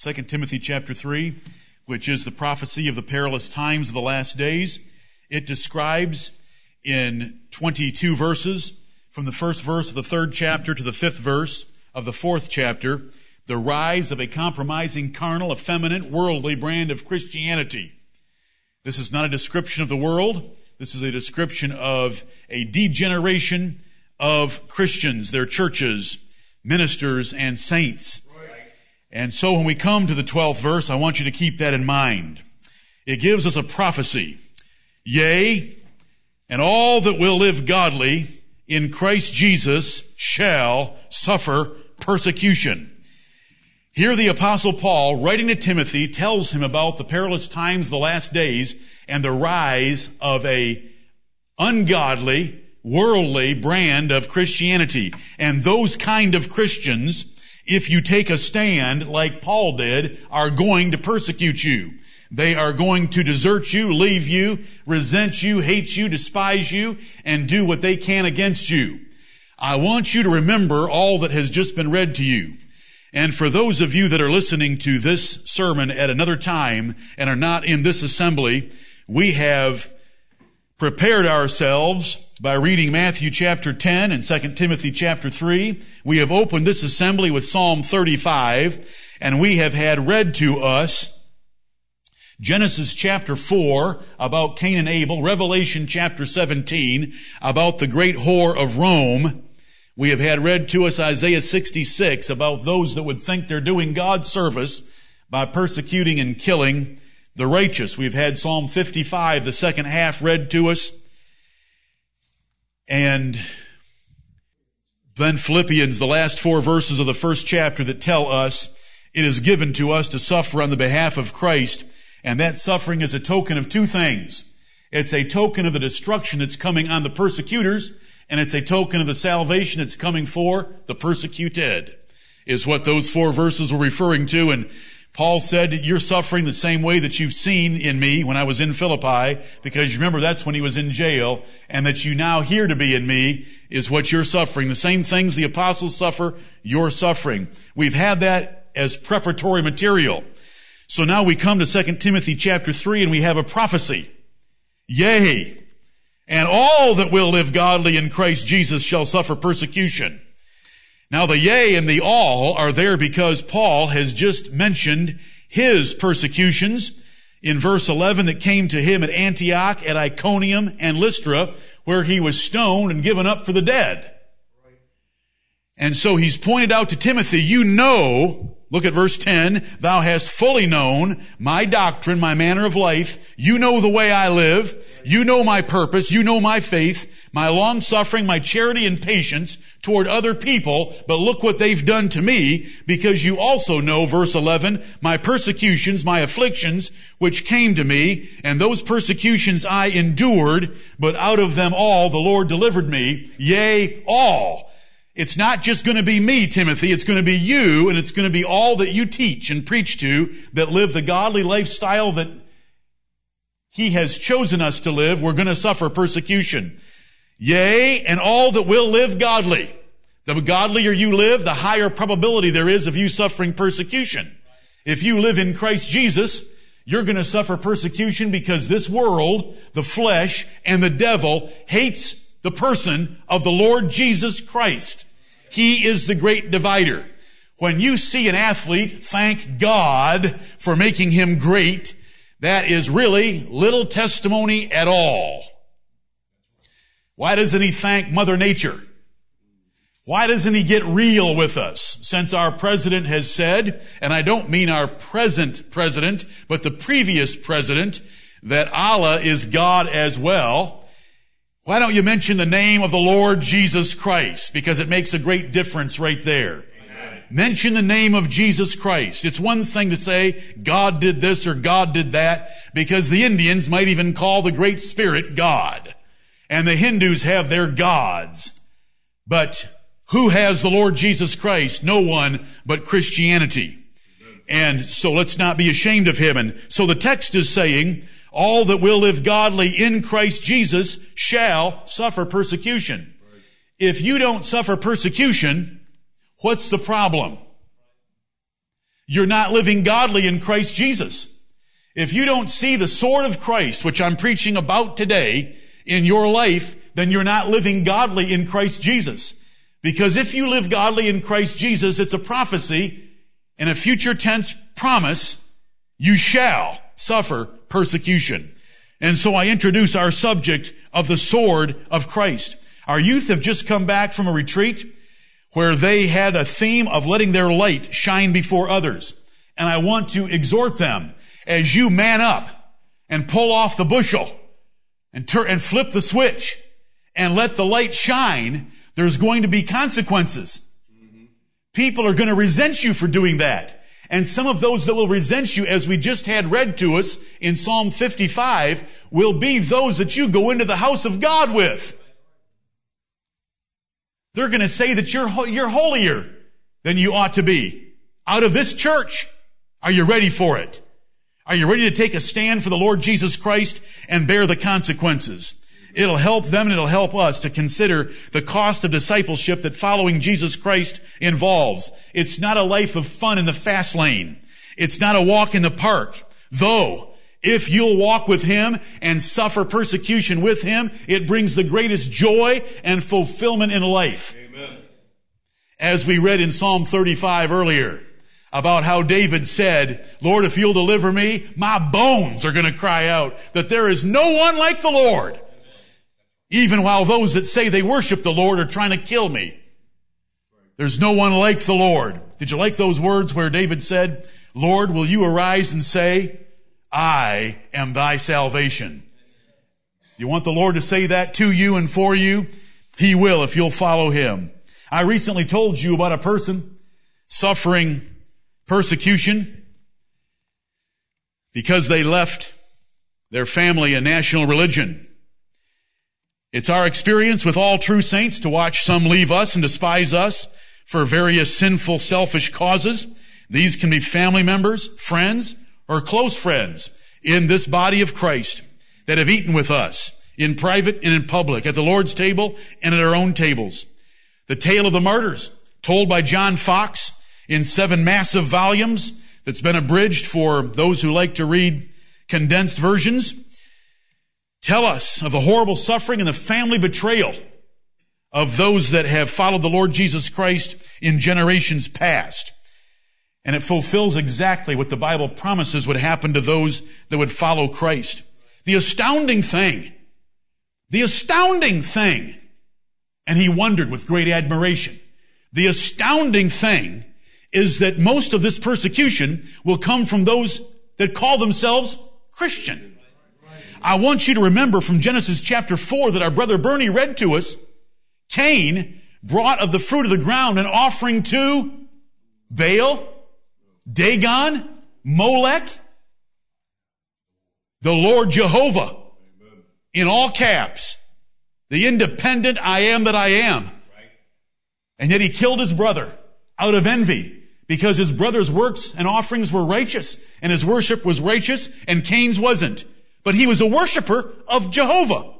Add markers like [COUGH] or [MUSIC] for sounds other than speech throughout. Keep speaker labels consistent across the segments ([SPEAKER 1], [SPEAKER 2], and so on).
[SPEAKER 1] 2 Timothy chapter 3, which is the prophecy of the perilous times of the last days. It describes in 22 verses, from the first verse of the third chapter to the fifth verse of the fourth chapter, the rise of a compromising, carnal, effeminate, worldly brand of Christianity. This is not a description of the world. This is a description of a degeneration of Christians, their churches, ministers, and saints. And so when we come to the 12th verse, I want you to keep that in mind. It gives us a prophecy. Yea, and all that will live godly in Christ Jesus shall suffer persecution. Here the apostle Paul, writing to Timothy, tells him about the perilous times the last days and the rise of a ungodly, worldly brand of Christianity. And those kind of Christians, if you take a stand like Paul did, are going to persecute you. They are going to desert you, leave you, resent you, hate you, despise you, and do what they can against you. I want you to remember all that has just been read to you. And for those of you that are listening to this sermon at another time and are not in this assembly, we have prepared ourselves by reading Matthew chapter 10 and 2 Timothy chapter 3. We have opened this assembly with Psalm 35 and we have had read to us Genesis chapter 4 about Cain and Abel, Revelation chapter 17 about the great whore of Rome. We have had read to us Isaiah 66 about those that would think they're doing God's service by persecuting and killing the righteous. We've had Psalm 55, the second half read to us. And then Philippians, the last four verses of the first chapter that tell us it is given to us to suffer on the behalf of Christ and that suffering is a token of two things. It's a token of the destruction that's coming on the persecutors, and it's a token of the salvation that's coming for the persecuted, is what those four verses were referring to. And Paul said, you're suffering the same way that you've seen in me when I was in Philippi, because you remember that's when he was in jail, and that you now hear to be in me is what you're suffering. The same things the apostles suffer, you're suffering. We've had that as preparatory material. So now we come to 2 Timothy chapter 3 and we have a prophecy. Yea, and all that will live godly in Christ Jesus shall suffer persecution. Now the yea and the all are there because Paul has just mentioned his persecutions in verse 11 that came to him at Antioch, at Iconium, and Lystra, where he was stoned and given up for the dead. And so he's pointed out to Timothy, you know Look at verse 10. Thou hast fully known my doctrine, my manner of life. You know the way I live. You know my purpose. You know my faith, my long suffering, my charity and patience toward other people. But look what they've done to me because you also know, verse 11, my persecutions, my afflictions, which came to me. And those persecutions I endured, but out of them all the Lord delivered me. Yea, all. It's not just going to be me, Timothy. It's going to be you and it's going to be all that you teach and preach to that live the godly lifestyle that he has chosen us to live. We're going to suffer persecution. Yea, and all that will live godly. The godlier you live, the higher probability there is of you suffering persecution. If you live in Christ Jesus, you're going to suffer persecution because this world, the flesh, and the devil hates the person of the Lord Jesus Christ. He is the great divider. When you see an athlete, thank God for making him great. That is really little testimony at all. Why doesn't he thank Mother Nature? Why doesn't he get real with us? Since our president has said, and I don't mean our present president, but the previous president, that Allah is God as well. Why don't you mention the name of the Lord Jesus Christ? Because it makes a great difference right there. Mention the name of Jesus Christ. It's one thing to say, God did this or God did that, because the Indians might even call the Great Spirit God. And the Hindus have their gods. But who has the Lord Jesus Christ? No one but Christianity. And so let's not be ashamed of him. And so the text is saying, all that will live godly in Christ Jesus shall suffer persecution. If you don't suffer persecution, what's the problem? you're not living godly in Christ Jesus. If you don't see the sword of Christ, which I'm preaching about today, in your life, then you're not living godly in Christ Jesus. Because if you live godly in Christ Jesus, it's a prophecy and a future tense promise, you shall suffer persecution. And so I introduce our subject of the sword of Christ. Our youth have just come back from a retreat where they had a theme of letting their light shine before others. And I want to exhort them as you man up and pull off the bushel and turn and flip the switch and let the light shine, there's going to be consequences. Mm-hmm. People are going to resent you for doing that. And some of those that will resent you, as we just had read to us in Psalm 55, will be those that you go into the house of God with. They're going to say that you're, you're holier than you ought to be. Out of this church. Are you ready for it? Are you ready to take a stand for the Lord Jesus Christ and bear the consequences? It'll help them and it'll help us to consider the cost of discipleship that following Jesus Christ involves. It's not a life of fun in the fast lane. It's not a walk in the park. Though, if you'll walk with Him and suffer persecution with Him, it brings the greatest joy and fulfillment in life. Amen. As we read in Psalm 35 earlier, about how David said, Lord, if you'll deliver me, my bones are going to cry out that there is no one like the Lord. Even while those that say they worship the Lord are trying to kill me. There's no one like the Lord. Did you like those words where David said, Lord, will you arise and say, I am thy salvation? You want the Lord to say that to you and for you? He will if you'll follow him. I recently told you about a person suffering persecution because they left their family and national religion. It's our experience with all true saints to watch some leave us and despise us for various sinful, selfish causes. These can be family members, friends, or close friends in this body of Christ that have eaten with us in private and in public, at the Lord's table and at our own tables. The tale of the martyrs, told by John Fox in seven massive volumes that's been abridged for those who like to read condensed versions tell us of the horrible suffering and the family betrayal of those that have followed the Lord Jesus Christ in generations past. And it fulfills exactly what the Bible promises would happen to those that would follow Christ. The astounding thing, the astounding thing, and he wondered with great admiration, the astounding thing is that most of this persecution will come from those that call themselves Christian. I want you to remember from Genesis chapter 4 that our brother Bernie read to us, Cain brought of the fruit of the ground an offering to Baal, Dagon, Molech, the Lord Jehovah, in all caps, the independent I am that I am. And yet he killed his brother out of envy because his brother's works and offerings were righteous and his worship was righteous and Cain's wasn't. But he was a worshiper of Jehovah.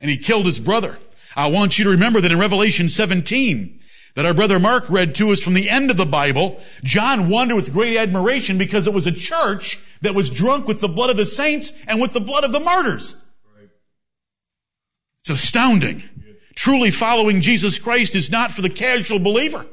[SPEAKER 1] And he killed his brother. I want you to remember that in Revelation 17, that our brother Mark read to us from the end of the Bible, John wondered with great admiration because it was a church that was drunk with the blood of the saints and with the blood of the martyrs. It's astounding. Truly following Jesus Christ is not for the casual believer.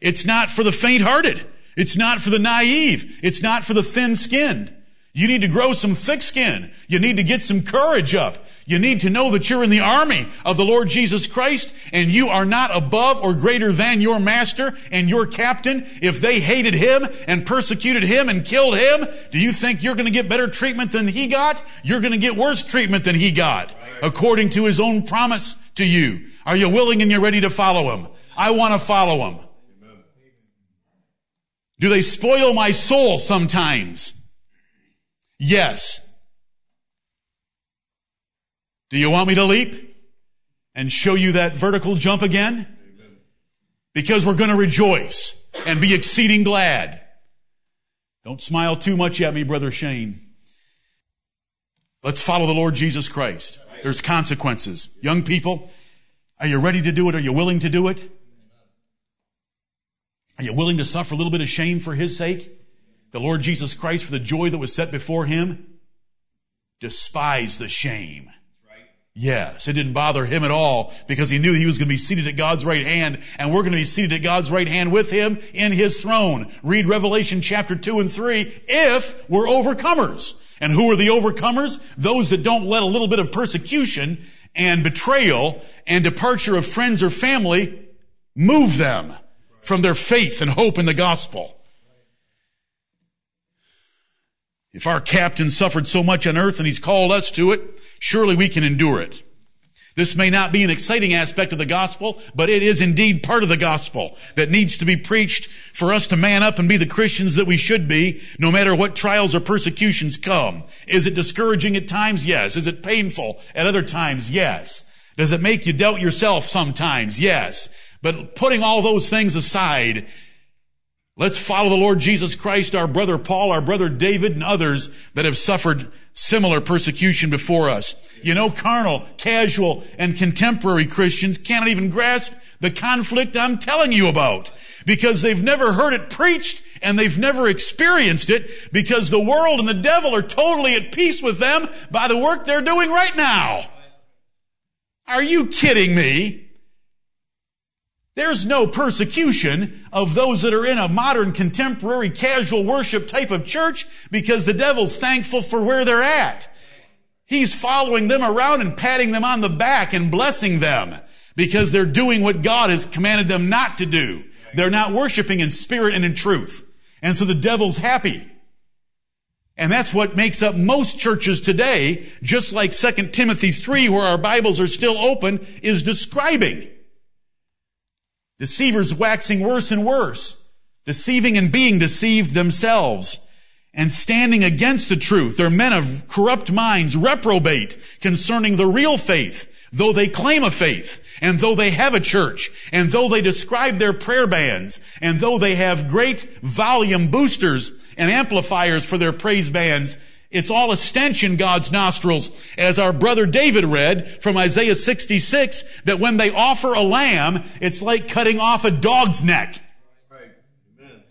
[SPEAKER 1] It's not for the faint-hearted. It's not for the naive. It's not for the thin-skinned. You need to grow some thick skin. You need to get some courage up. You need to know that you're in the army of the Lord Jesus Christ and you are not above or greater than your master and your captain. If they hated him and persecuted him and killed him, do you think you're going to get better treatment than he got? You're going to get worse treatment than he got according to his own promise to you. Are you willing and you're ready to follow him? I want to follow him. Do they spoil my soul sometimes? Yes. Do you want me to leap and show you that vertical jump again? Because we're going to rejoice and be exceeding glad. Don't smile too much at me, Brother Shane. Let's follow the Lord Jesus Christ. There's consequences. Young people, are you ready to do it? Are you willing to do it? Are you willing to suffer a little bit of shame for His sake? The Lord Jesus Christ, for the joy that was set before Him, despised the shame. Yes, it didn't bother him at all because he knew he was going to be seated at God's right hand and we're going to be seated at God's right hand with him in his throne. Read Revelation chapter 2 and 3 if we're overcomers. And who are the overcomers? Those that don't let a little bit of persecution and betrayal and departure of friends or family move them from their faith and hope in the gospel. If our captain suffered so much on earth and he's called us to it, surely we can endure it. This may not be an exciting aspect of the gospel, but it is indeed part of the gospel that needs to be preached for us to man up and be the Christians that we should be, no matter what trials or persecutions come. Is it discouraging at times? Yes. Is it painful at other times? Yes. Does it make you doubt yourself sometimes? Yes. But putting all those things aside, Let's follow the Lord Jesus Christ, our brother Paul, our brother David, and others that have suffered similar persecution before us. You know, carnal, casual, and contemporary Christians cannot even grasp the conflict I'm telling you about because they've never heard it preached and they've never experienced it because the world and the devil are totally at peace with them by the work they're doing right now. Are you kidding me? There's no persecution of those that are in a modern contemporary casual worship type of church because the devil's thankful for where they're at. He's following them around and patting them on the back and blessing them because they're doing what God has commanded them not to do. They're not worshiping in spirit and in truth. And so the devil's happy. And that's what makes up most churches today, just like 2 Timothy 3 where our Bibles are still open, is describing. Deceivers waxing worse and worse, deceiving and being deceived themselves, and standing against the truth. They're men of corrupt minds, reprobate concerning the real faith, though they claim a faith, and though they have a church, and though they describe their prayer bands, and though they have great volume boosters and amplifiers for their praise bands, it's all a stench in God's nostrils, as our brother David read from Isaiah 66, that when they offer a lamb, it's like cutting off a dog's neck.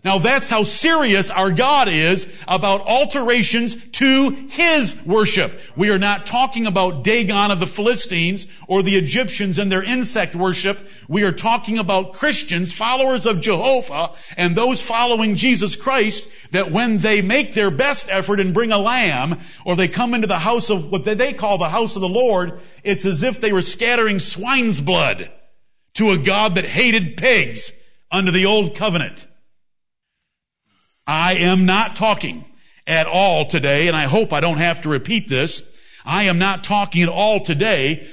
[SPEAKER 1] Now that's how serious our God is about alterations to His worship. We are not talking about Dagon of the Philistines or the Egyptians and their insect worship. We are talking about Christians, followers of Jehovah, and those following Jesus Christ that when they make their best effort and bring a lamb, or they come into the house of what they call the house of the Lord, it's as if they were scattering swine's blood to a God that hated pigs under the old covenant. I am not talking at all today, and I hope I don't have to repeat this. I am not talking at all today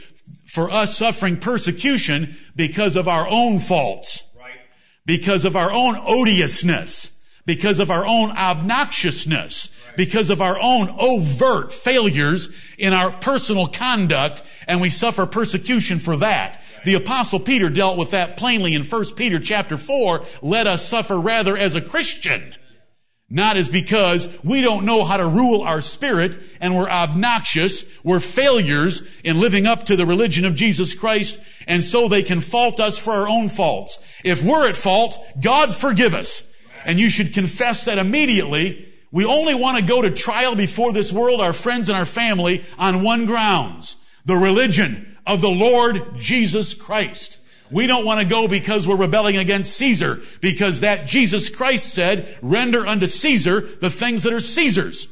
[SPEAKER 1] for us suffering persecution because of our own faults. Right. Because of our own odiousness. Because of our own obnoxiousness. Right. Because of our own overt failures in our personal conduct, and we suffer persecution for that. The apostle Peter dealt with that plainly in 1 Peter chapter 4. Let us suffer rather as a Christian not as because we don't know how to rule our spirit and we're obnoxious, we're failures in living up to the religion of Jesus Christ, and so they can fault us for our own faults. If we're at fault, God forgive us. And you should confess that immediately. We only want to go to trial before this world, our friends and our family, on one grounds. The religion of the Lord Jesus Christ. We don't want to go because we're rebelling against Caesar, because that Jesus Christ said, render unto Caesar the things that are Caesar's.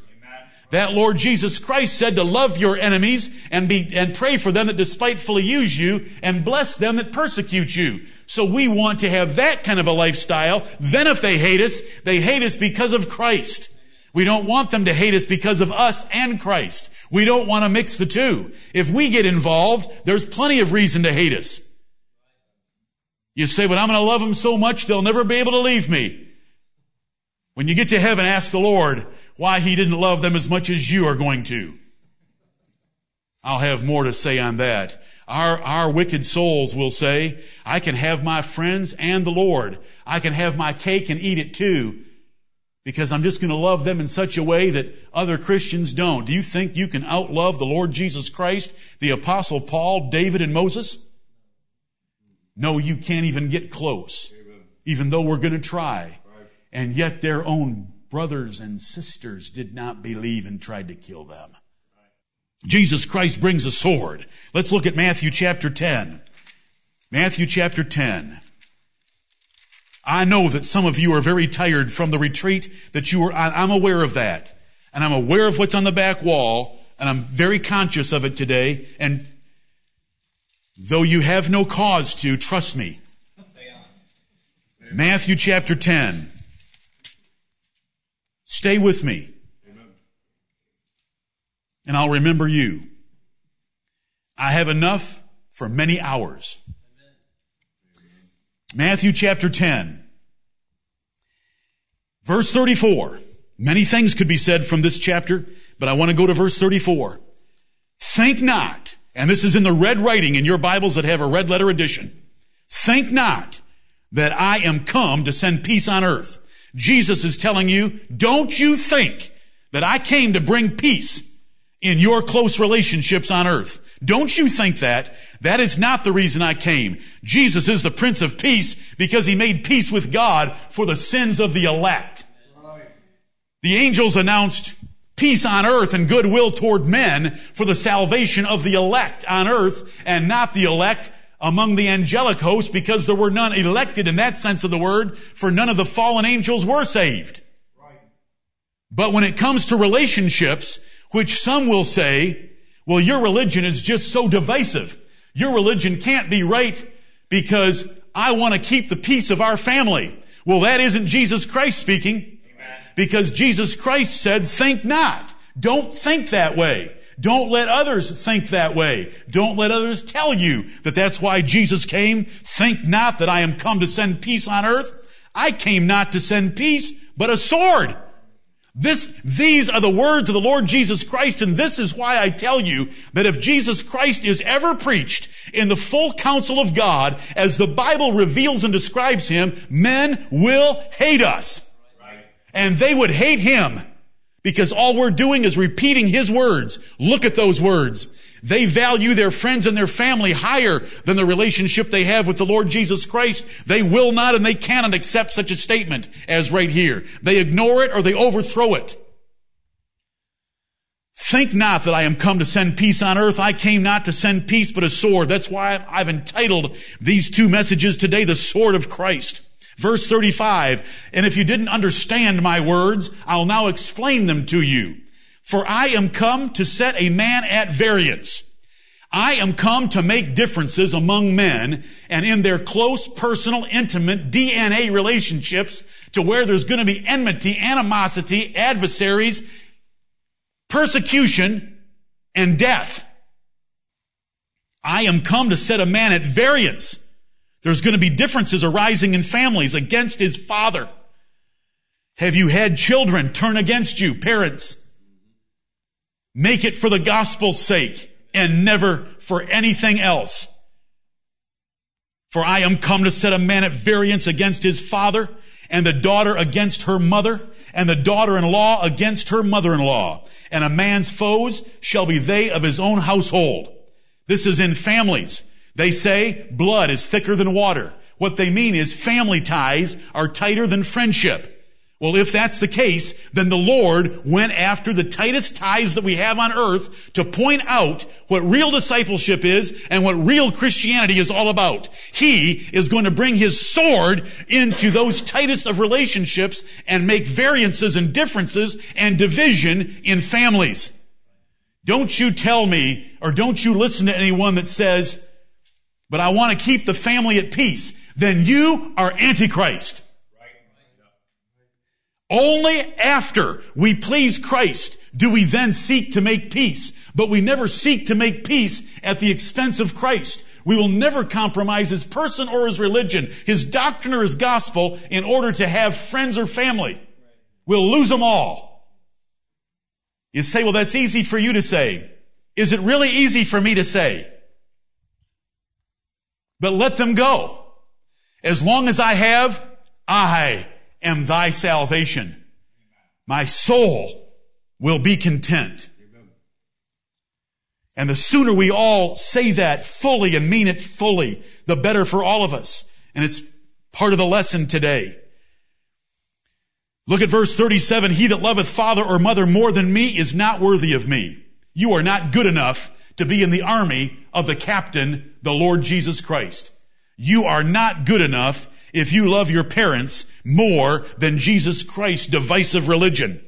[SPEAKER 1] That Lord Jesus Christ said to love your enemies and be, and pray for them that despitefully use you and bless them that persecute you. So we want to have that kind of a lifestyle. Then if they hate us, they hate us because of Christ. We don't want them to hate us because of us and Christ. We don't want to mix the two. If we get involved, there's plenty of reason to hate us. You say, but I'm going to love them so much they'll never be able to leave me. When you get to heaven, ask the Lord why He didn't love them as much as you are going to. I'll have more to say on that. Our, our wicked souls will say, I can have my friends and the Lord. I can have my cake and eat it too. Because I'm just going to love them in such a way that other Christians don't. Do you think you can outlove the Lord Jesus Christ, the apostle Paul, David, and Moses? No, you can't even get close. even though we're going to try. And yet their own brothers and sisters did not believe and tried to kill them. Jesus Christ brings a sword. Let's look at Matthew chapter 10. Matthew chapter 10. I know that some of you are very tired from the retreat that you were on. I'm aware of that. And I'm aware of what's on the back wall. And I'm very conscious of it today. And though you have no cause to, trust me. Matthew chapter 10. Stay with me. And I'll remember you. I have enough for many hours. Matthew chapter 10. Verse 34. Many things could be said from this chapter, but I want to go to verse 34. Think not, and this is in the red writing in your Bibles that have a red letter edition. Think not that I am come to send peace on earth. Jesus is telling you, don't you think that I came to bring peace in your close relationships on earth. Don't you think that? That is not the reason I came. Jesus is the Prince of Peace because he made peace with God for the sins of the elect. The angels announced peace on earth and goodwill toward men for the salvation of the elect on earth and not the elect among the angelic host because there were none elected in that sense of the word for none of the fallen angels were saved. But when it comes to relationships, which some will say, well, your religion is just so divisive. Your religion can't be right because I want to keep the peace of our family. Well, that isn't Jesus Christ speaking. Because Jesus Christ said, think not. Don't think that way. Don't let others think that way. Don't let others tell you that that's why Jesus came. Think not that I am come to send peace on earth. I came not to send peace, but a sword. This, these are the words of the Lord Jesus Christ, and this is why I tell you that if Jesus Christ is ever preached in the full counsel of God, as the Bible reveals and describes him, men will hate us. And they would hate him because all we're doing is repeating his words. Look at those words. They value their friends and their family higher than the relationship they have with the Lord Jesus Christ. They will not and they cannot accept such a statement as right here. They ignore it or they overthrow it. Think not that I am come to send peace on earth. I came not to send peace, but a sword. That's why I've entitled these two messages today, the sword of Christ. Verse 35, and if you didn't understand my words, I'll now explain them to you. For I am come to set a man at variance. I am come to make differences among men and in their close, personal, intimate DNA relationships to where there's going to be enmity, animosity, adversaries, persecution, and death. I am come to set a man at variance. There's going to be differences arising in families against his father. Have you had children turn against you, parents? Make it for the gospel's sake and never for anything else. For I am come to set a man at variance against his father and the daughter against her mother and the daughter-in-law against her mother-in-law. And a man's foes shall be they of his own household. This is in families. They say blood is thicker than water. What they mean is family ties are tighter than friendship. Well, if that's the case, then the Lord went after the tightest ties that we have on earth to point out what real discipleship is and what real Christianity is all about. He is going to bring his sword into those tightest of relationships and make variances and differences and division in families. Don't you tell me or don't you listen to anyone that says, but I want to keep the family at peace. Then you are Antichrist. Only after we please Christ do we then seek to make peace. But we never seek to make peace at the expense of Christ. We will never compromise his person or his religion, his doctrine or his gospel in order to have friends or family. We'll lose them all. You say, well, that's easy for you to say. Is it really easy for me to say? But let them go. As long as I have, I am thy salvation. My soul will be content. And the sooner we all say that fully and mean it fully, the better for all of us. And it's Part of the lesson today. Look at verse 37. He that loveth father or mother more than me is not worthy of me. You are not good enough to be in the army of the captain, the Lord Jesus Christ. You are not good enough if you love your parents more than Jesus Christ's divisive religion.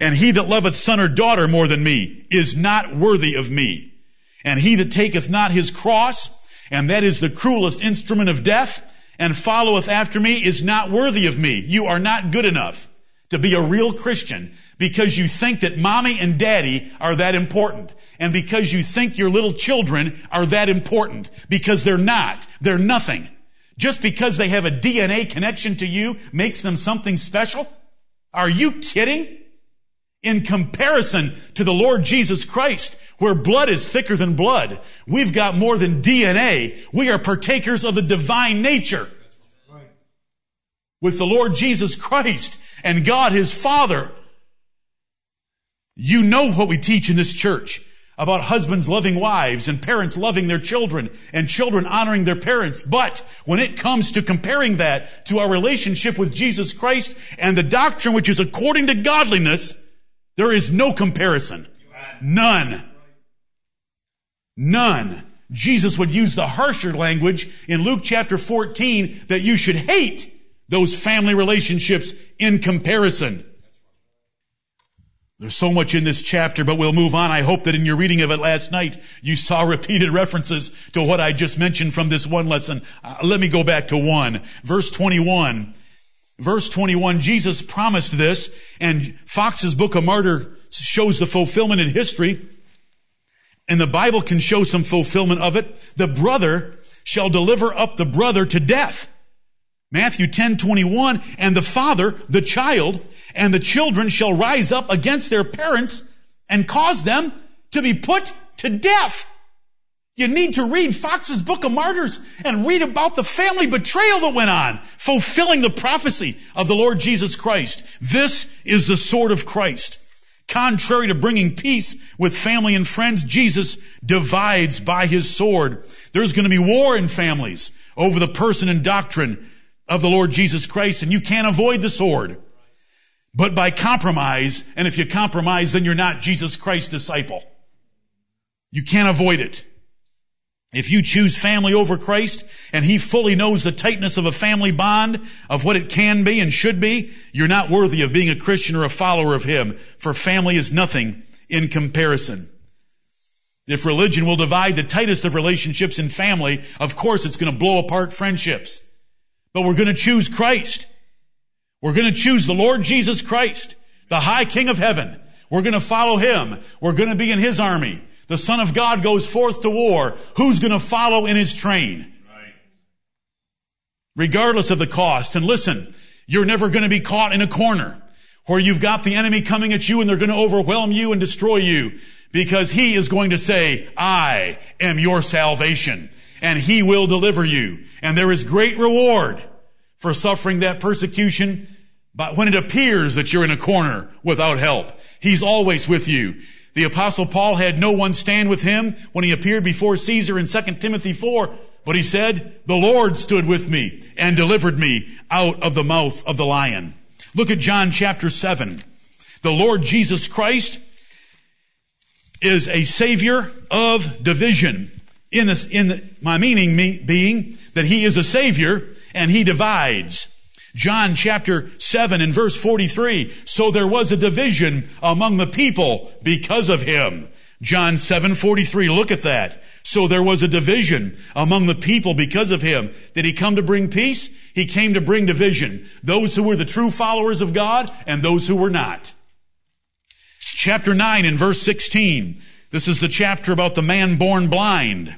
[SPEAKER 1] And he that loveth son or daughter more than me is not worthy of me. And he that taketh not his cross, and that is the cruelest instrument of death, and followeth after me is not worthy of me. You are not good enough to be a real Christian because you think that mommy and daddy are that important. And because you think your little children are that important. Because they're not. They're nothing. Just because they have a DNA connection to you makes them something special? Are you kidding? In comparison to the Lord Jesus Christ, where blood is thicker than blood, we've got more than DNA. We are partakers of the divine nature. With the Lord Jesus Christ and God his Father. You know what we teach in this church about husbands loving wives and parents loving their children and children honoring their parents. But when it comes to comparing that to our relationship with Jesus Christ and the doctrine which is according to godliness, there is no comparison. None. None. Jesus would use the harsher language in Luke chapter 14 that you should hate those family relationships in comparison. There's so much in this chapter, but we'll move on. I hope that in your reading of it last night, you saw [LAUGHS] repeated references to what I just mentioned from this one lesson. Uh, let me go back to one. Verse 21. Verse 21, Jesus promised this, and Fox's Book of Martyr shows the fulfillment in history, and the Bible can show some fulfillment of it. The brother shall deliver up the brother to death. Matthew 10, 21, and the father, the child, and the children shall rise up against their parents and cause them to be put to death. You need to read Fox's Book of Martyrs and read about the family betrayal that went on, fulfilling the prophecy of the Lord Jesus Christ. This is the sword of Christ. Contrary to bringing peace with family and friends, Jesus divides by his sword. There's going to be war in families over the person and doctrine of the Lord Jesus Christ, and you can't avoid the sword. But by compromise, and if you compromise, then you're not Jesus Christ's disciple. You can't avoid it. If you choose family over Christ, and He fully knows the tightness of a family bond, of what it can be and should be, you're not worthy of being a Christian or a follower of Him, for family is nothing in comparison. If religion will divide the tightest of relationships in family, of course it's going to blow apart friendships. But we're going to choose Christ. We're going to choose the Lord Jesus Christ, the high King of heaven. We're going to follow Him. We're going to be in His army. The Son of God goes forth to war. Who's going to follow in His train? Regardless of the cost. And listen, you're never going to be caught in a corner where you've got the enemy coming at you and they're going to overwhelm you and destroy you because He is going to say, I am your salvation and he will deliver you. And there is great reward for suffering that persecution. But when it appears that you're in a corner without help, he's always with you. The apostle Paul had no one stand with him when he appeared before Caesar in 2 Timothy 4, but he said, the Lord stood with me and delivered me out of the mouth of the lion. Look at John chapter 7. The Lord Jesus Christ is a savior of division in, this, in the, my meaning me, being that he is a savior and he divides. John chapter 7 and verse 43. So there was a division among the people because of him. John 7:43 look at that. So there was a division among the people because of him. Did he come to bring peace? He came to bring division. Those who were the true followers of God and those who were not. Chapter 9 and verse 16. This is the chapter about the man born blind.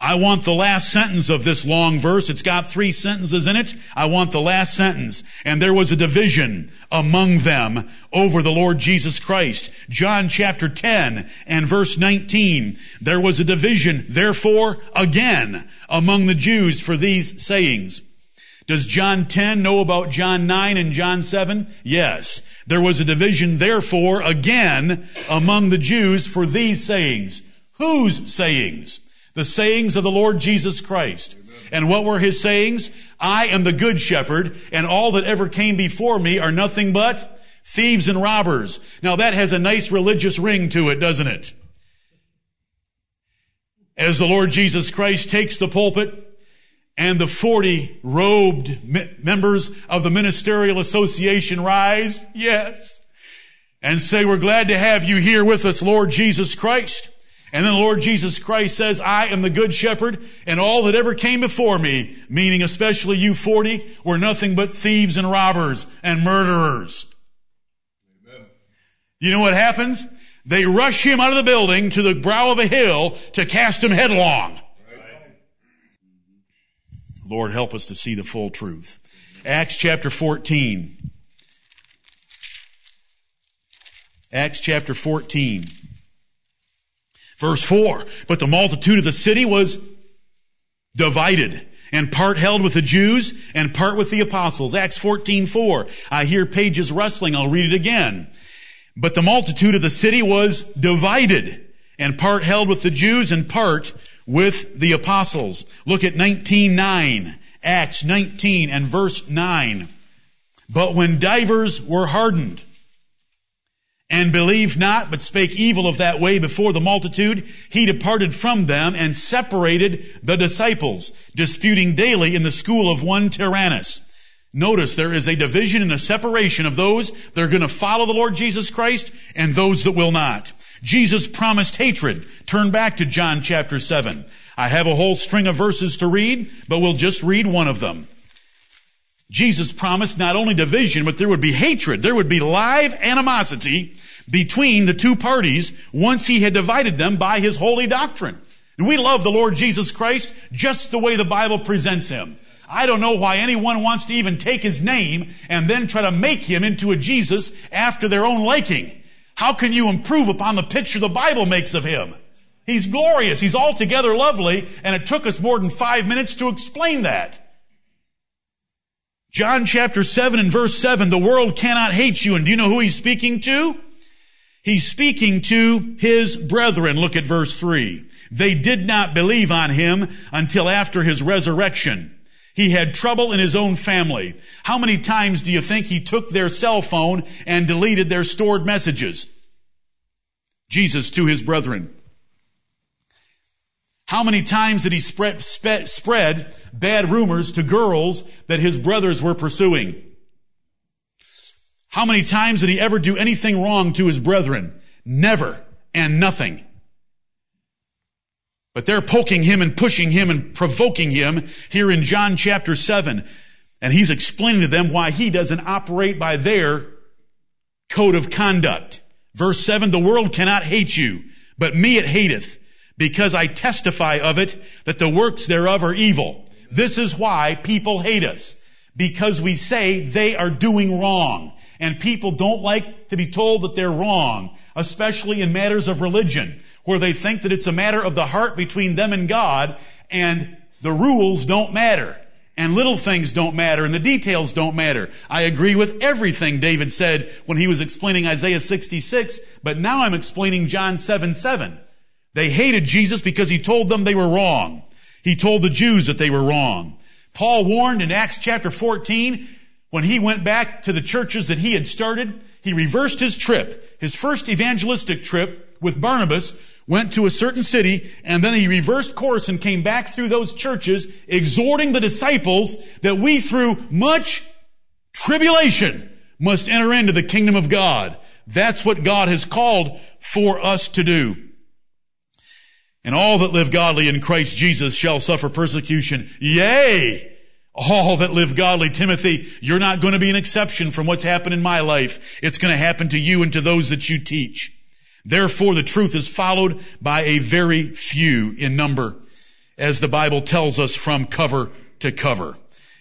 [SPEAKER 1] I want the last sentence of this long verse. It's got three sentences in it. I want the last sentence. And there was a division among them over the Lord Jesus Christ. John chapter 10 and verse 19. There was a division, therefore, again among the Jews for these sayings. Does John 10 know about John 9 and John 7? Yes. There was a division, therefore, again among the Jews for these sayings. Whose sayings? The sayings of the Lord Jesus Christ. And what were his sayings? I am the good shepherd, and all that ever came before me are nothing but thieves and robbers. Now that has a nice religious ring to it, doesn't it? As the Lord Jesus Christ takes the pulpit, and the 40 robed members of the ministerial association rise, yes, and say, we're glad to have you here with us, Lord Jesus Christ. And then the Lord Jesus Christ says, I am the good shepherd, and all that ever came before me, meaning especially you 40, were nothing but thieves and robbers and murderers. Amen. You know what happens? They rush him out of the building to the brow of a hill to cast him headlong. Lord, help us to see the full truth. Acts chapter 14. Acts chapter 14. Verse 4, but the multitude of the city was divided and part held with the Jews and part with the apostles. Acts 14, 4. I hear pages rustling. I'll read it again. But the multitude of the city was divided and part held with the Jews and part with the apostles. Look at 19.9. Acts 19 and verse 9. But when divers were hardened, and believed not, but spake evil of that way before the multitude, he departed from them and separated the disciples, disputing daily in the school of one Tyrannus. Notice there is a division and a separation of those that are going to follow the Lord Jesus Christ and those that will not. Jesus promised hatred. Turn back to John chapter 7. I have a whole string of verses to read, but we'll just read one of them. Jesus promised not only division, but there would be hatred. There would be live animosity between the two parties once he had divided them by his holy doctrine. And we love the Lord Jesus Christ just the way the Bible presents him. I don't know why anyone wants to even take his name and then try to make him into a Jesus after their own liking. How can you improve upon the picture the Bible makes of him? He's glorious. He's altogether lovely, and it took us more than five minutes to explain that. John chapter 7 and verse 7, the world cannot hate you. And do you know who he's speaking to? He's speaking to his brethren. Look at verse 3. They did not believe on him until after his resurrection. He had trouble in his own family. How many times do you think he took their cell phone and deleted their stored messages? Jesus to his brethren. How many times did he spread, spread bad rumors to girls that his brothers were pursuing? How many times did he ever do anything wrong to his brethren? Never and nothing. But they're poking him and pushing him and provoking him here in John chapter 7. And he's explaining to them why he doesn't operate by their code of conduct. Verse 7, the world cannot hate you, but me it hateth because I testify of it that the works thereof are evil. This is why people hate us. Because we say they are doing wrong. And people don't like to be told that they're wrong, especially in matters of religion, where they think that it's a matter of the heart between them and God, and the rules don't matter. And little things don't matter, and the details don't matter. I agree with everything David said when he was explaining Isaiah 66, but now I'm explaining John 7 7. They hated Jesus because he told them they were wrong. He told the Jews that they were wrong. Paul warned in Acts chapter 14 when he went back to the churches that he had started, he reversed his trip. His first evangelistic trip with Barnabas went to a certain city and then he reversed course and came back through those churches exhorting the disciples that we through much tribulation must enter into the kingdom of God. That's what God has called for us to do. And all that live godly in Christ Jesus shall suffer persecution. Yea! All that live godly, Timothy, you're not going to be an exception from what's happened in my life. It's going to happen to you and to those that you teach. Therefore, the truth is followed by a very few in number, as the Bible tells us from cover to cover.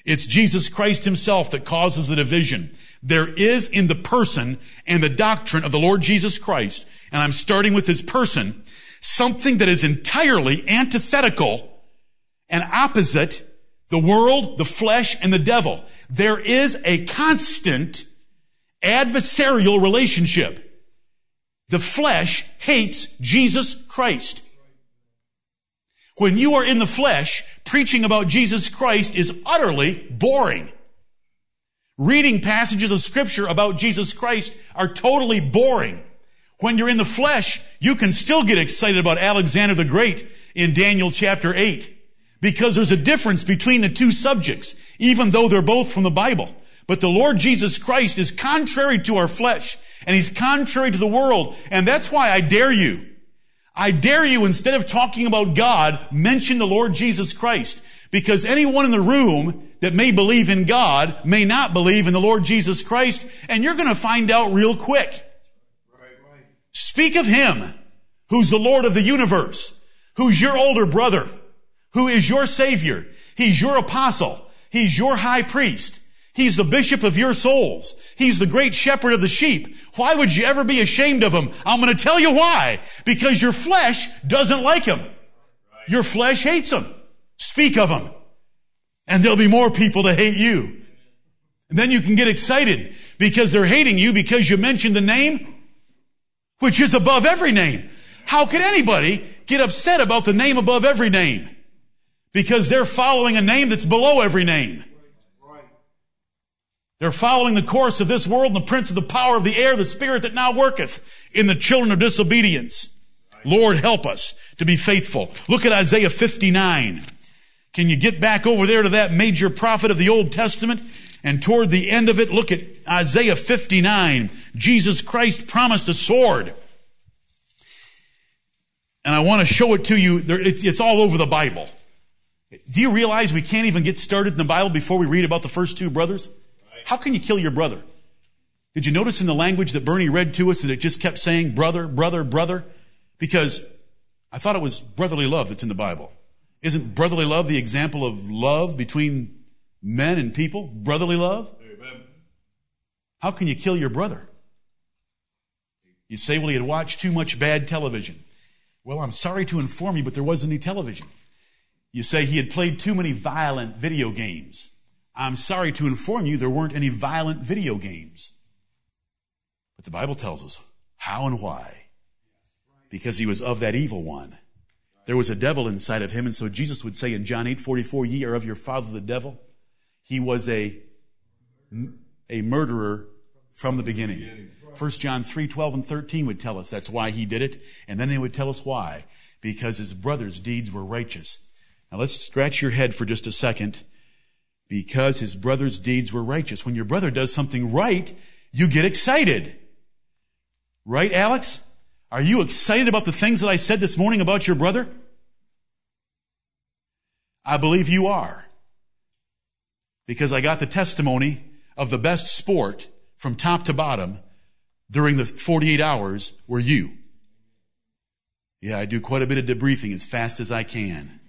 [SPEAKER 1] It's Jesus Christ himself that causes the division. There is in the person and the doctrine of the Lord Jesus Christ, and I'm starting with his person, something that is entirely antithetical and opposite the world, the flesh, and the devil. There is a constant adversarial relationship. The flesh hates Jesus Christ. when you are in the flesh, preaching about Jesus Christ is utterly boring. Reading passages of scripture about Jesus Christ are totally boring. When you're in the flesh, you can still get excited about Alexander the Great in Daniel chapter 8. Because there's a difference between the two subjects, even though they're both from the Bible. But the Lord Jesus Christ is contrary to our flesh, and He's contrary to the world, and that's why I dare you. I dare you, instead of talking about God, mention the Lord Jesus Christ. Because anyone in the room that may believe in God may not believe in the Lord Jesus Christ, and you're gonna find out real quick. Speak of Him, who's the Lord of the universe, who's your older brother, who is your Savior. He's your apostle. He's your high priest. He's the bishop of your souls. He's the great shepherd of the sheep. Why would you ever be ashamed of him? I'm going to tell you why. Because your flesh doesn't like him. Your flesh hates him. Speak of him. And there'll be more people to hate you. And then you can get excited because they're hating you because you mentioned the name, which is above every name. How could anybody get upset about the name above every name? Because they're following a name that's below every name. They're following the course of this world and the prince of the power of the air, the spirit that now worketh in the children of disobedience. Lord, help us to be faithful. Look at Isaiah 59. Can you get back over there to that major prophet of the Old Testament? And toward the end of it, look at Isaiah 59. Jesus Christ promised a sword. And I want to show it to you. It's all over the Bible. Do you realize we can't even get started in the Bible before we read about the first two brothers? How can you kill your brother? Did you notice in the language that Bernie read to us that it just kept saying brother, brother, brother? Because I thought it was brotherly love that's in the Bible. Isn't brotherly love the example of love between men and people? Brotherly love? Amen. How can you kill your brother? You say, well, he had watched too much bad television. Well, I'm sorry to inform you, but there wasn't any television. You say he had played too many violent video games. I'm sorry to inform you there weren't any violent video games. But the Bible tells us how and why. Because he was of that evil one. There was a devil inside of him, and so Jesus would say in John 8 44, Ye are of your father the devil. He was a, a murderer from the beginning. 1 John 3 12 and 13 would tell us that's why he did it, and then they would tell us why. Because his brother's deeds were righteous. Now let's scratch your head for just a second. Because his brother's deeds were righteous. When your brother does something right, you get excited. Right, Alex? Are you excited about the things that I said this morning about your brother? I believe you are. Because I got the testimony of the best sport from top to bottom during the 48 hours were you. Yeah, I do quite a bit of debriefing as fast as I can.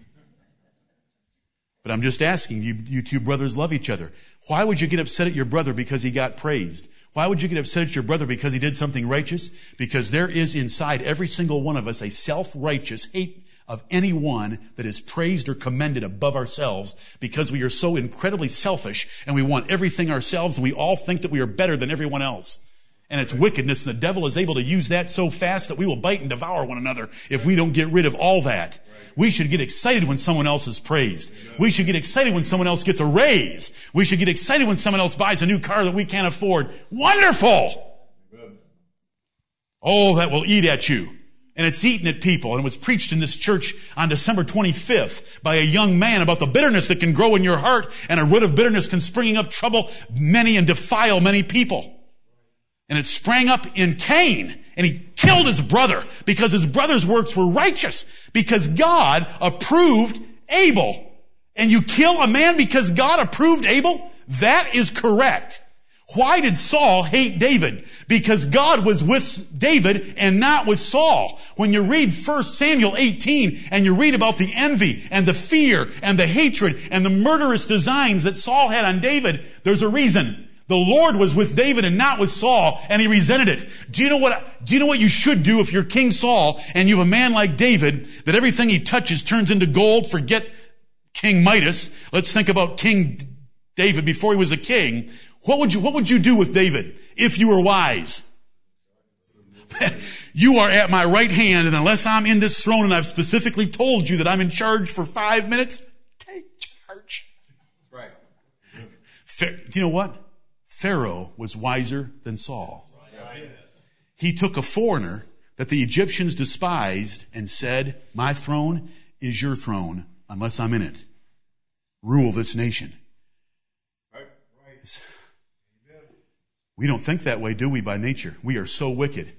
[SPEAKER 1] But I'm just asking, you, you two brothers love each other. Why would you get upset at your brother because he got praised? Why would you get upset at your brother because he did something righteous? Because there is inside every single one of us a self-righteous hate of anyone that is praised or commended above ourselves because we are so incredibly selfish and we want everything ourselves and we all think that we are better than everyone else and it's wickedness, and the devil is able to use that so fast that we will bite and devour one another if we don't get rid of all that. We should get excited when someone else is praised. We should get excited when someone else gets a raise. We should get excited when someone else buys a new car that we can't afford. Wonderful! Oh, that will eat at you. And it's eaten at people. And it was preached in this church on December 25th by a young man about the bitterness that can grow in your heart and a root of bitterness can spring up trouble many and defile many people. And it sprang up in Cain. And he killed his brother because his brother's works were righteous. Because God approved Abel. And you kill a man because God approved Abel? That is correct. Why did Saul hate David? Because God was with David and not with Saul. When you read 1 Samuel 18 and you read about the envy and the fear and the hatred and the murderous designs that Saul had on David, there's a reason. The Lord was with David and not with Saul, and he resented it. Do you know what, do you know what you should do if you're King Saul and you have a man like David that everything he touches turns into gold? Forget King Midas. Let's think about King David before he was a king. What would you, what would you do with David if you were wise? [LAUGHS] you are at my right hand, and unless I'm in this throne and I've specifically told you that I'm in charge for five minutes, take charge.
[SPEAKER 2] Right.
[SPEAKER 1] Fa- you know what? Pharaoh was wiser than Saul. He took a foreigner that the Egyptians despised and said, My throne is your throne unless I'm in it. Rule this nation. We don't think that way, do we, by nature? We are so wicked.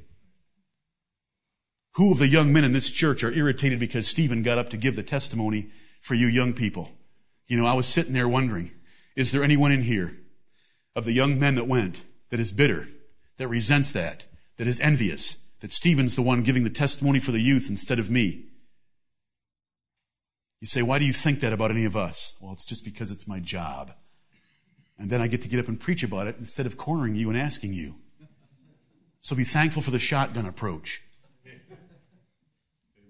[SPEAKER 1] Who of the young men in this church are irritated because Stephen got up to give the testimony for you young people? You know, I was sitting there wondering, is there anyone in here of the young men that went that is bitter, that resents that, that is envious, that Stephen's the one giving the testimony for the youth instead of me? You say, why do you think that about any of us? Well, it's just because it's my job. And then I get to get up and preach about it instead of cornering you and asking you. So be thankful for the shotgun approach.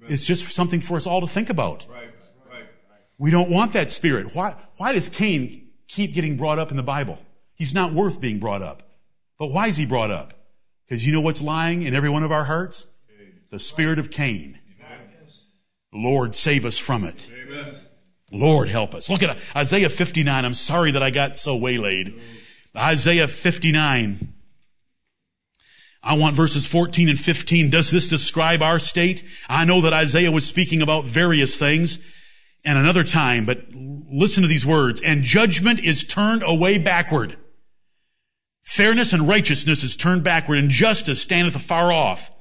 [SPEAKER 1] It's just something for us all to think about.
[SPEAKER 2] Right. Right.
[SPEAKER 1] We don't want that spirit. Why, why does Cain keep getting brought up in the Bible? He's not worth being brought up. But why is he brought up? Because you know what's lying in every one of our hearts? The spirit of Cain. Lord, save us from it.
[SPEAKER 2] Amen.
[SPEAKER 1] Lord, help us. Look at Isaiah 59. I'm sorry that I got so waylaid. Isaiah 59. I want verses 14 and 15. Does this describe our state? I know that Isaiah was speaking about various things and another time, but listen to these words. And judgment is turned away backward. Fairness and righteousness is turned backward and justice standeth afar off.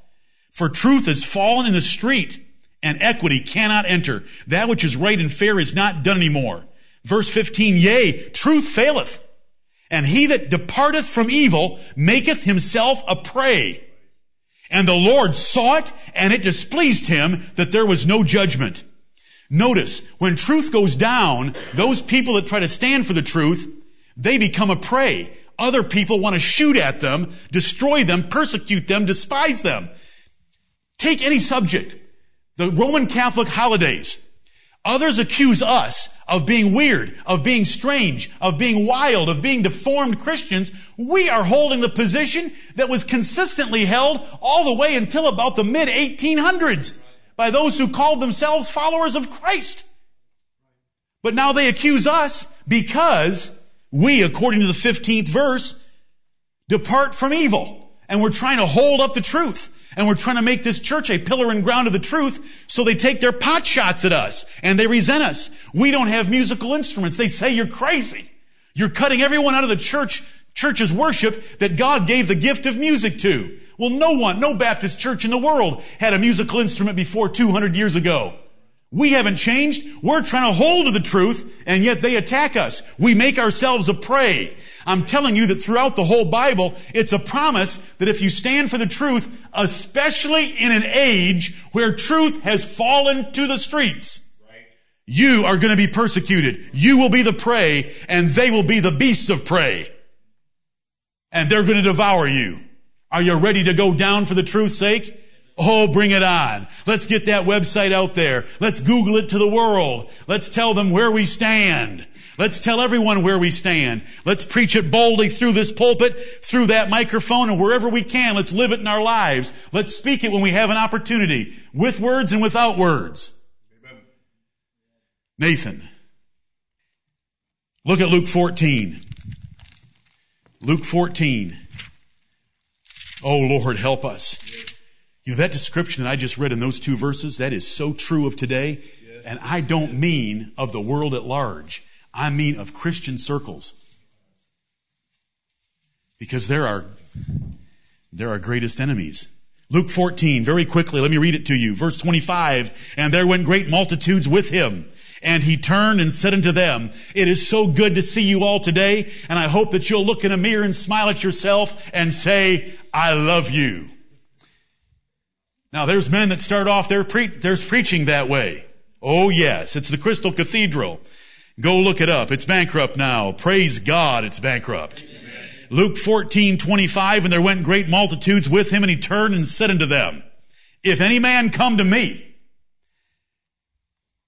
[SPEAKER 1] For truth is fallen in the street and equity cannot enter. That which is right and fair is not done anymore. Verse 15, yea, truth faileth. And he that departeth from evil maketh himself a prey. And the Lord saw it, and it displeased him that there was no judgment. Notice, when truth goes down, those people that try to stand for the truth, they become a prey. Other people want to shoot at them, destroy them, persecute them, despise them. Take any subject. The Roman Catholic holidays. Others accuse us of being weird, of being strange, of being wild, of being deformed Christians. We are holding the position that was consistently held all the way until about the mid 1800s by those who called themselves followers of Christ. But now they accuse us because we, according to the 15th verse, depart from evil. And we're trying to hold up the truth. And we're trying to make this church a pillar and ground of the truth, so they take their pot shots at us, and they resent us. We don't have musical instruments. They say you're crazy. You're cutting everyone out of the church, church's worship that God gave the gift of music to. Well, no one, no Baptist church in the world had a musical instrument before 200 years ago. We haven't changed. We're trying to hold to the truth, and yet they attack us. We make ourselves a prey. I'm telling you that throughout the whole Bible, it's a promise that if you stand for the truth, especially in an age where truth has fallen to the streets, you are going to be persecuted. You will be the prey, and they will be the beasts of prey. And they're going to devour you. Are you ready to go down for the truth's sake? Oh, bring it on. Let's get that website out there. Let's Google it to the world. Let's tell them where we stand. Let's tell everyone where we stand. Let's preach it boldly through this pulpit, through that microphone, and wherever we can. Let's live it in our lives. Let's speak it when we have an opportunity, with words and without words.
[SPEAKER 2] Amen.
[SPEAKER 1] Nathan. Look at Luke 14. Luke 14. Oh Lord, help us. You know, that description that I just read in those two verses, that is so true of today. And I don't mean of the world at large. I mean of Christian circles. Because there are, they're our greatest enemies. Luke 14, very quickly, let me read it to you. Verse 25, and there went great multitudes with him. And he turned and said unto them, It is so good to see you all today, and I hope that you'll look in a mirror and smile at yourself and say, I love you. Now there's men that start off their, pre- there's preaching that way. Oh yes, it's the Crystal Cathedral. Go look it up. It's bankrupt now. Praise God, it's bankrupt. Amen. Luke 14, 25, and there went great multitudes with him, and he turned and said unto them, If any man come to me,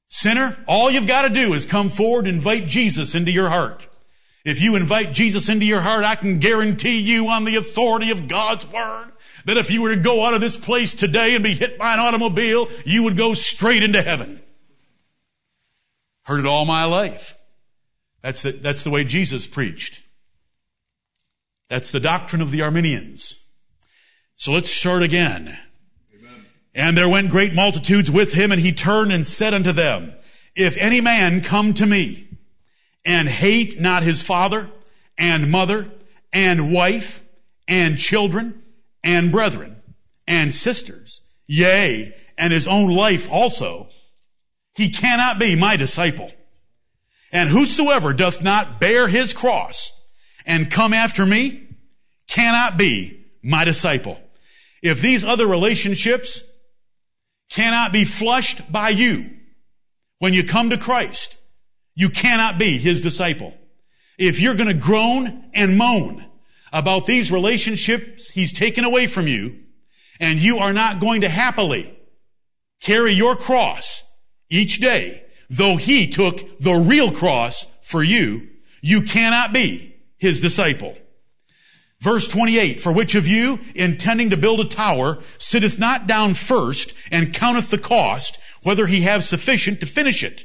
[SPEAKER 1] sinner, all you've got to do is come forward and invite Jesus into your heart. If you invite Jesus into your heart, I can guarantee you on the authority of God's word that if you were to go out of this place today and be hit by an automobile, you would go straight into heaven. Heard it all my life. That's the, that's the way Jesus preached. That's the doctrine of the Arminians. So let's start again. Amen. And there went great multitudes with him, and he turned and said unto them, If any man come to me and hate not his father and mother and wife and children and brethren and sisters, yea, and his own life also, he cannot be my disciple. And whosoever doth not bear his cross and come after me cannot be my disciple. If these other relationships cannot be flushed by you when you come to Christ, you cannot be his disciple. If you're going to groan and moan about these relationships he's taken away from you, and you are not going to happily carry your cross each day, though he took the real cross for you, you cannot be his disciple. Verse 28, for which of you, intending to build a tower, sitteth not down first and counteth the cost, whether he have sufficient to finish it?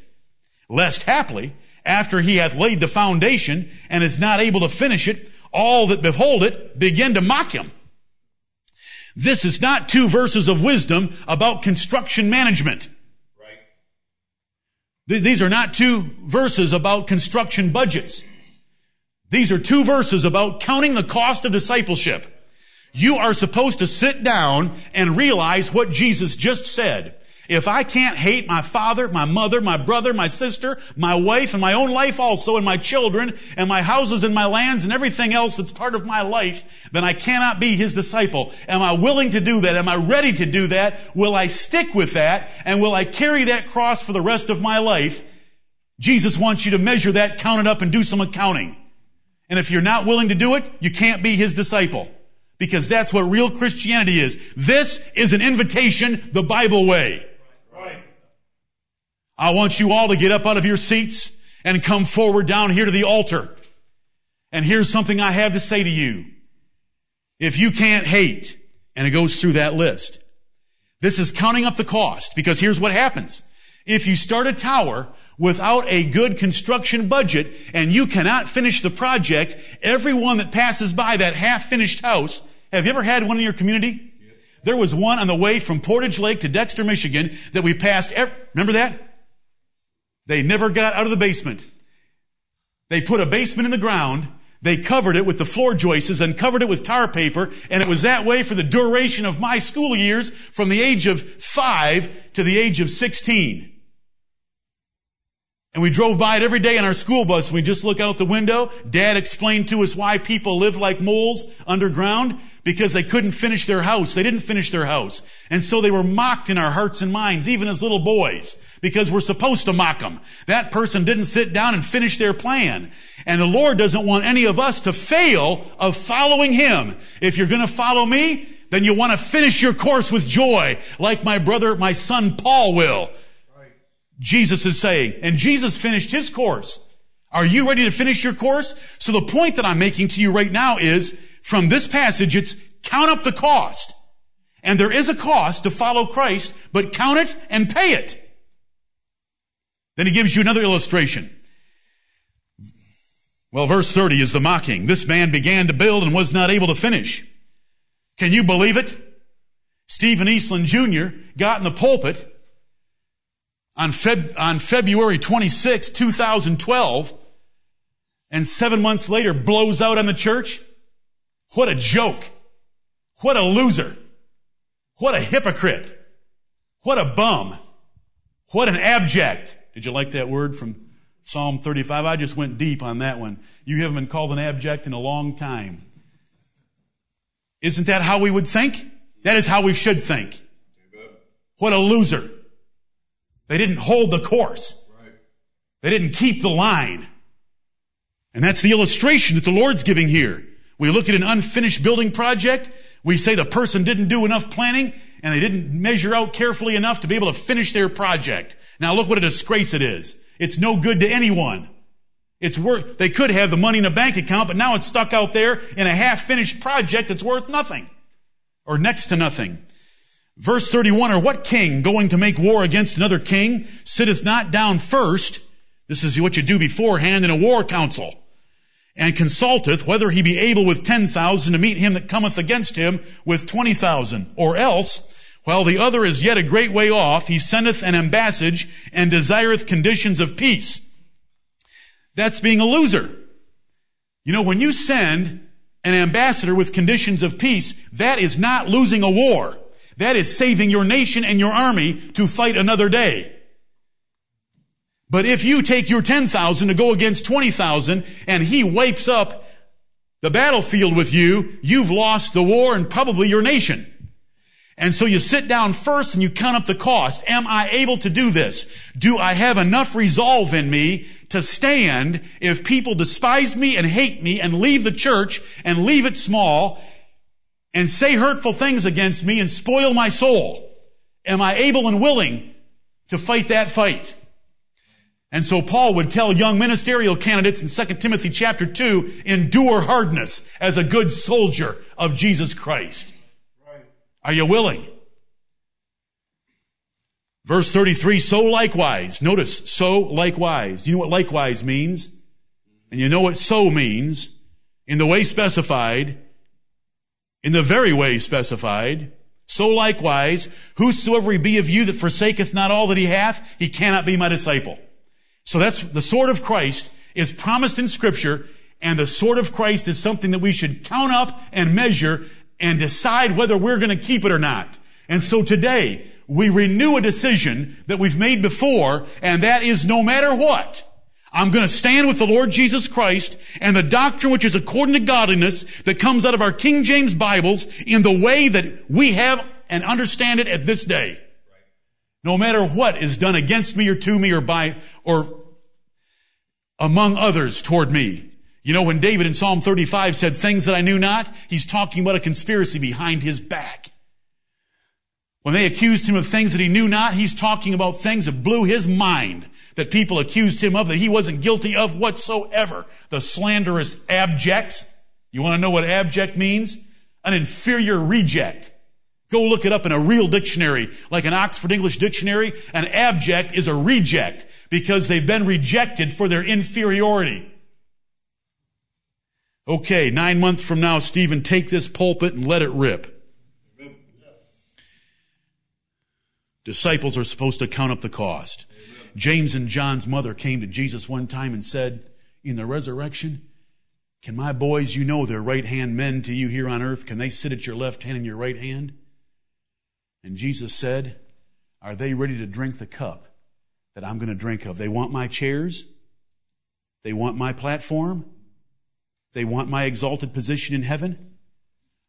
[SPEAKER 1] Lest haply, after he hath laid the foundation and is not able to finish it, all that behold it begin to mock him. This is not two verses of wisdom about construction management. Right. These are not two verses about construction budgets. These are two verses about counting the cost of discipleship. You are supposed to sit down and realize what Jesus just said. If I can't hate my father, my mother, my brother, my sister, my wife, and my own life also, and my children, and my houses and my lands, and everything else that's part of my life, then I cannot be his disciple. Am I willing to do that? Am I ready to do that? Will I stick with that? And will I carry that cross for the rest of my life? Jesus wants you to measure that, count it up, and do some accounting. And if you're not willing to do it, you can't be his disciple. Because that's what real Christianity is. This is an invitation the Bible way. I want you all to get up out of your seats and come forward down here to the altar. And here's something I have to say to you. If you can't hate, and it goes through that list, this is counting up the cost because here's what happens. If you start a tower without a good construction budget and you cannot finish the project, everyone that passes by that half finished house, have you ever had one in your community? There was one on the way from Portage Lake to Dexter, Michigan that we passed. Every, remember that? They never got out of the basement. They put a basement in the ground. They covered it with the floor joists and covered it with tar paper. And it was that way for the duration of my school years from the age of five to the age of 16. And we drove by it every day in our school bus and we just look out the window. Dad explained to us why people live like moles underground because they couldn't finish their house. They didn't finish their house. And so they were mocked in our hearts and minds, even as little boys, because we're supposed to mock them. That person didn't sit down and finish their plan. And the Lord doesn't want any of us to fail of following Him. If you're going to follow me, then you want to finish your course with joy, like my brother, my son Paul will. Jesus is saying, and Jesus finished his course. Are you ready to finish your course? So the point that I'm making to you right now is, from this passage, it's count up the cost. And there is a cost to follow Christ, but count it and pay it. Then he gives you another illustration. Well, verse 30 is the mocking. This man began to build and was not able to finish. Can you believe it? Stephen Eastland Jr. got in the pulpit on, Feb- on February 26, 2012, and seven months later blows out on the church. What a joke. What a loser. What a hypocrite. What a bum. What an abject. Did you like that word from Psalm 35? I just went deep on that one. You haven't been called an abject in a long time. Isn't that how we would think? That is how we should think. What a loser. They didn't hold the course. They didn't keep the line. And that's the illustration that the Lord's giving here. We look at an unfinished building project. We say the person didn't do enough planning and they didn't measure out carefully enough to be able to finish their project. Now look what a disgrace it is. It's no good to anyone. It's worth, they could have the money in a bank account, but now it's stuck out there in a half finished project that's worth nothing. or next to nothing. Verse 31, or what king going to make war against another king sitteth not down first? This is what you do beforehand in a war council. And consulteth whether he be able with 10,000 to meet him that cometh against him with 20,000. Or else, while the other is yet a great way off, he sendeth an ambassage and desireth conditions of peace. That's being a loser. You know, when you send an ambassador with conditions of peace, that is not losing a war. That is saving your nation and your army to fight another day. But if you take your 10,000 to go against 20,000 and he wipes up the battlefield with you, you've lost the war and probably your nation. And so you sit down first and you count up the cost. Am I able to do this? Do I have enough resolve in me to stand if people despise me and hate me and leave the church and leave it small and say hurtful things against me and spoil my soul? Am I able and willing to fight that fight? And so Paul would tell young ministerial candidates in 2 Timothy chapter 2, endure hardness as a good soldier of Jesus Christ. Right. Are you willing? Verse 33, so likewise. Notice, so likewise. Do you know what likewise means? And you know what so means? In the way specified, in the very way specified, so likewise, whosoever he be of you that forsaketh not all that he hath, he cannot be my disciple. So that's the sword of Christ is promised in scripture and the sword of Christ is something that we should count up and measure and decide whether we're going to keep it or not. And so today we renew a decision that we've made before and that is no matter what. I'm going to stand with the Lord Jesus Christ and the doctrine which is according to godliness that comes out of our King James Bibles in the way that we have and understand it at this day. No matter what is done against me or to me or by, or among others toward me. You know, when David in Psalm 35 said things that I knew not, he's talking about a conspiracy behind his back. When they accused him of things that he knew not, he's talking about things that blew his mind that people accused him of that he wasn't guilty of whatsoever. The slanderous abjects. You want to know what abject means? An inferior reject. Go look it up in a real dictionary, like an Oxford English dictionary. An abject is a reject because they've been rejected for their inferiority. Okay, nine months from now, Stephen, take this pulpit and let it rip. Disciples are supposed to count up the cost. James and John's mother came to Jesus one time and said, in the resurrection, can my boys, you know they're right hand men to you here on earth, can they sit at your left hand and your right hand? And Jesus said, Are they ready to drink the cup that I'm going to drink of? They want my chairs. They want my platform. They want my exalted position in heaven.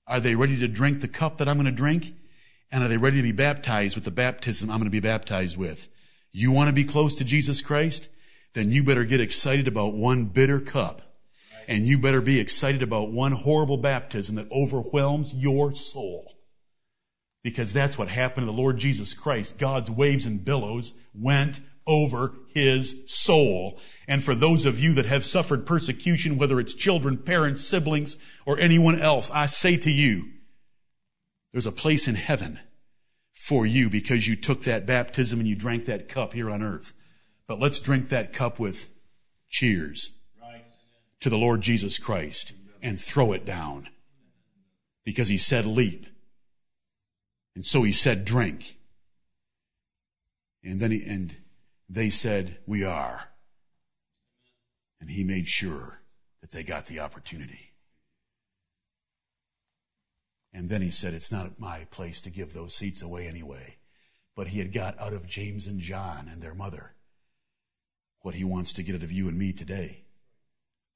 [SPEAKER 1] Are they ready to drink the cup that I'm going to drink? And are they ready to be baptized with the baptism I'm going to be baptized with? You want to be close to Jesus Christ? Then you better get excited about one bitter cup. And you better be excited about one horrible baptism that overwhelms your soul. Because that's what happened to the Lord Jesus Christ. God's waves and billows went over his soul. And for those of you that have suffered persecution, whether it's children, parents, siblings, or anyone else, I say to you, there's a place in heaven for you because you took that baptism and you drank that cup here on earth. But let's drink that cup with cheers to the Lord Jesus Christ and throw it down because he said leap and so he said, drink. And then he, and they said, we are. And he made sure that they got the opportunity. And then he said, it's not my place to give those seats away anyway. But he had got out of James and John and their mother what he wants to get out of you and me today.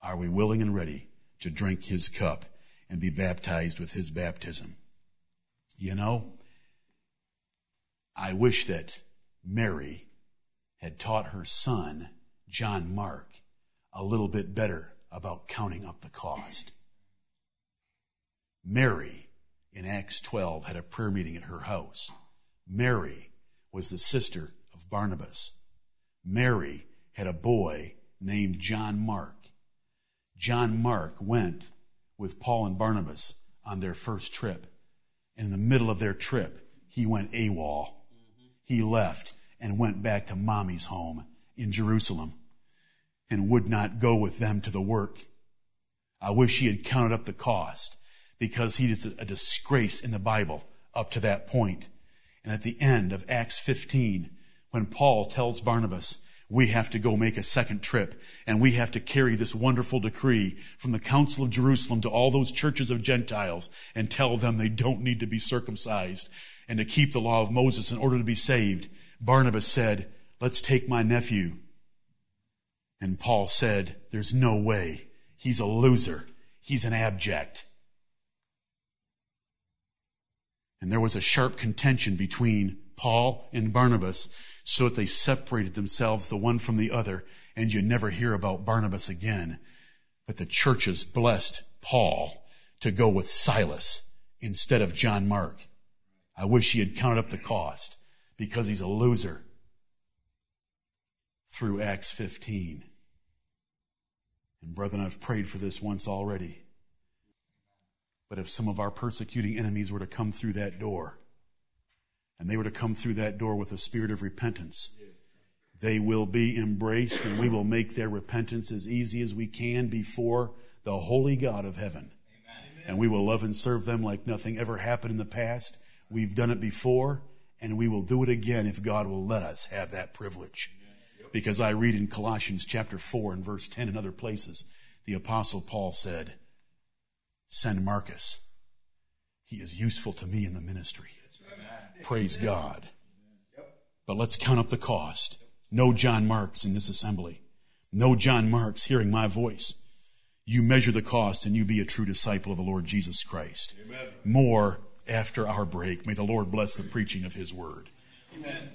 [SPEAKER 1] Are we willing and ready to drink his cup and be baptized with his baptism? You know, I wish that Mary had taught her son, John Mark, a little bit better about counting up the cost. Mary, in Acts 12, had a prayer meeting at her house. Mary was the sister of Barnabas. Mary had a boy named John Mark. John Mark went with Paul and Barnabas on their first trip. And in the middle of their trip, he went AWOL. He left and went back to mommy's home in Jerusalem and would not go with them to the work. I wish he had counted up the cost because he is a disgrace in the Bible up to that point. And at the end of Acts 15, when Paul tells Barnabas, we have to go make a second trip and we have to carry this wonderful decree from the Council of Jerusalem to all those churches of Gentiles and tell them they don't need to be circumcised and to keep the law of Moses in order to be saved. Barnabas said, let's take my nephew. And Paul said, there's no way. He's a loser. He's an abject. And there was a sharp contention between Paul and Barnabas so that they separated themselves the one from the other and you never hear about Barnabas again. But the churches blessed Paul to go with Silas instead of John Mark. I wish he had counted up the cost because he's a loser through Acts 15. And brethren, I've prayed for this once already. But if some of our persecuting enemies were to come through that door, and they were to come through that door with a spirit of repentance, they will be embraced and we will make their repentance as easy as we can before the holy God of heaven. Amen. And we will love and serve them like nothing ever happened in the past. We've done it before and we will do it again if God will let us have that privilege. Because I read in Colossians chapter 4 and verse 10 and other places, the apostle Paul said, send Marcus. He is useful to me in the ministry. Praise God. But let's count up the cost. No John Marks in this assembly. No John Marks hearing my voice. You measure the cost and you be a true disciple of the Lord Jesus Christ. Amen. More after our break. May the Lord bless the preaching of his word. Amen.